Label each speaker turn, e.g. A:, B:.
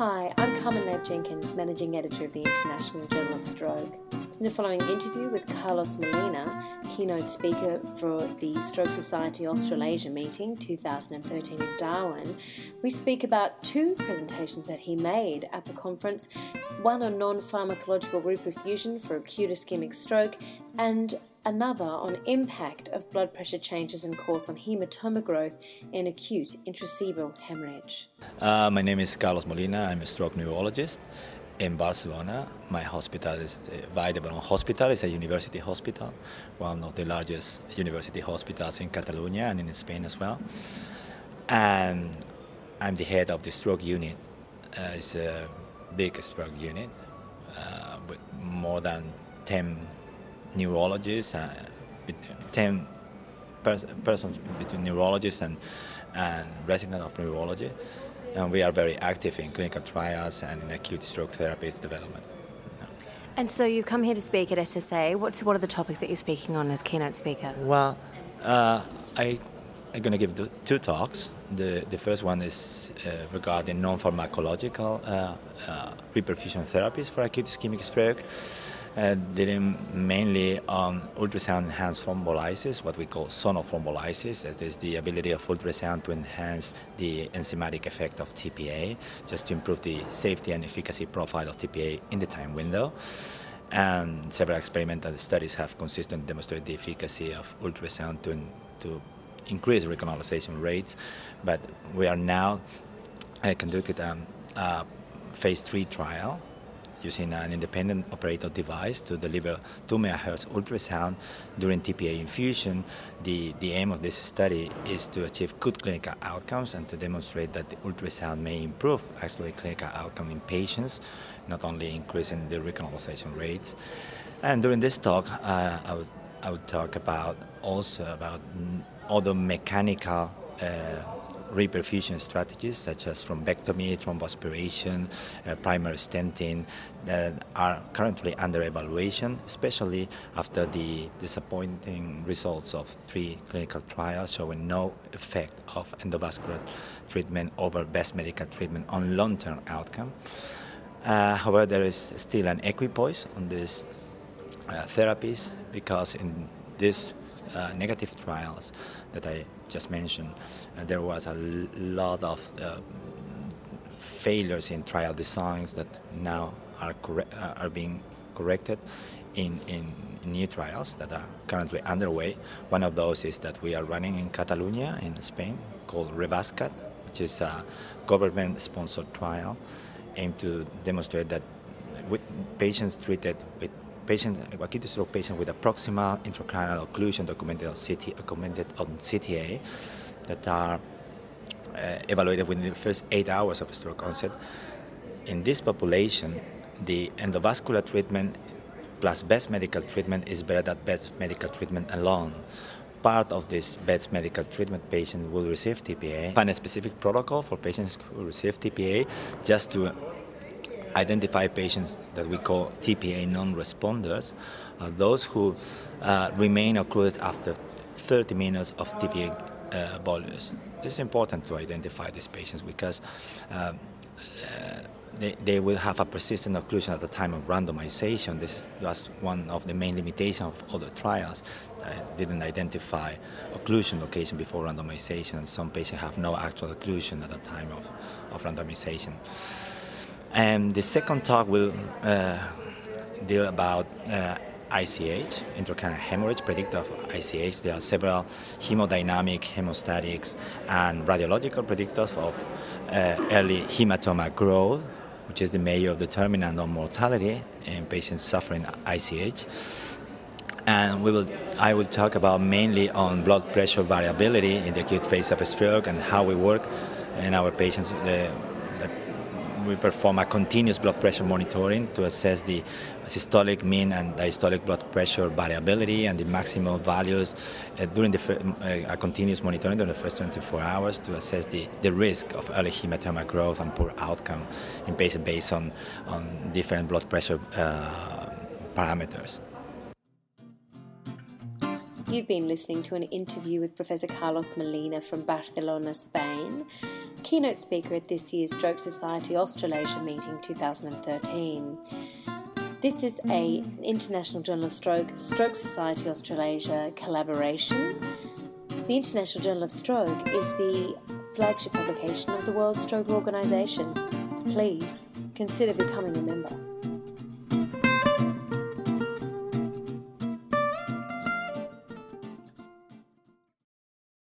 A: Hi, I'm Carmen Lahiff-Jenkins, Managing Editor of the International Journal of Stroke. In the following interview with Carlos Molina, keynote speaker for the Stroke Society Australasia meeting 2013 in Darwin, we speak about two presentations that he made at the conference one on non pharmacological reperfusion for acute ischemic stroke, and another on impact of blood pressure changes and course on hematoma growth in acute intracerebral hemorrhage.
B: Uh, my name is Carlos Molina. I'm a stroke neurologist in Barcelona. My hospital is the Vall Hospital. It's a university hospital, one of the largest university hospitals in Catalonia and in Spain as well. And I'm the head of the stroke unit. Uh, it's a big stroke unit uh, with more than 10 neurologists, uh, 10 pers- persons between neurologists and, and resident of neurology and we are very active in clinical trials and in acute stroke therapies development.
A: And so you've come here to speak at SSA. What's, what are the topics that you're speaking on as keynote speaker?
B: Well, uh, I, I'm going to give two talks. The, the first one is uh, regarding non-pharmacological uh, uh reperfusion therapies for acute ischemic stroke uh, dealing mainly on ultrasound enhanced thrombolysis, what we call sonothrombolysis. That is the ability of ultrasound to enhance the enzymatic effect of TPA, just to improve the safety and efficacy profile of TPA in the time window. And several experimental studies have consistently demonstrated the efficacy of ultrasound to, to increase recanalization rates. But we are now uh, conducted um, a phase three trial using an independent operator device to deliver 2 MHz ultrasound during TPA infusion. The, the aim of this study is to achieve good clinical outcomes and to demonstrate that the ultrasound may improve actually clinical outcome in patients, not only increasing the recanalization rates. And during this talk, uh, I, would, I would talk about also about other mechanical uh, reperfusion strategies such as thrombectomy, thromboaspiration, uh, primary stenting that are currently under evaluation, especially after the disappointing results of three clinical trials showing no effect of endovascular treatment over best medical treatment on long-term outcome. Uh, however, there is still an equipoise on these uh, therapies because in this uh, negative trials that I just mentioned, uh, there was a lot of uh, failures in trial designs that now are uh, are being corrected in, in new trials that are currently underway. One of those is that we are running in Catalonia in Spain called Revascat, which is a government-sponsored trial aimed to demonstrate that with patients treated with patient, acute stroke patient with a proximal intracranial occlusion documented on, CT, documented on CTA that are uh, evaluated within the first eight hours of stroke onset. In this population, the endovascular treatment plus best medical treatment is better than best medical treatment alone. Part of this best medical treatment patient will receive TPA, find a specific protocol for patients who receive TPA just to identify patients that we call TPA non-responders, uh, those who uh, remain occluded after 30 minutes of TPA uh, bolus. It's important to identify these patients because um, uh, they, they will have a persistent occlusion at the time of randomization. This was one of the main limitations of other trials. I didn't identify occlusion location before randomization, and some patients have no actual occlusion at the time of, of randomization. And the second talk will uh, deal about uh, ICH, intracranial hemorrhage, predictor of ICH. There are several hemodynamic, hemostatics, and radiological predictors of uh, early hematoma growth, which is the major determinant of mortality in patients suffering ICH. And we will, I will talk about mainly on blood pressure variability in the acute phase of stroke and how we work in our patients. The, we perform a continuous blood pressure monitoring to assess the systolic mean and diastolic blood pressure variability and the maximum values uh, during the uh, a continuous monitoring during the first 24 hours to assess the, the risk of early hematoma growth and poor outcome in patients based on, on different blood pressure uh, parameters.
A: You've been listening to an interview with Professor Carlos Molina from Barcelona, Spain, keynote speaker at this year's Stroke Society Australasia meeting 2013. This is a International Journal of Stroke Stroke Society Australasia collaboration. The International Journal of Stroke is the flagship publication of the World Stroke Organisation. Please consider becoming a member.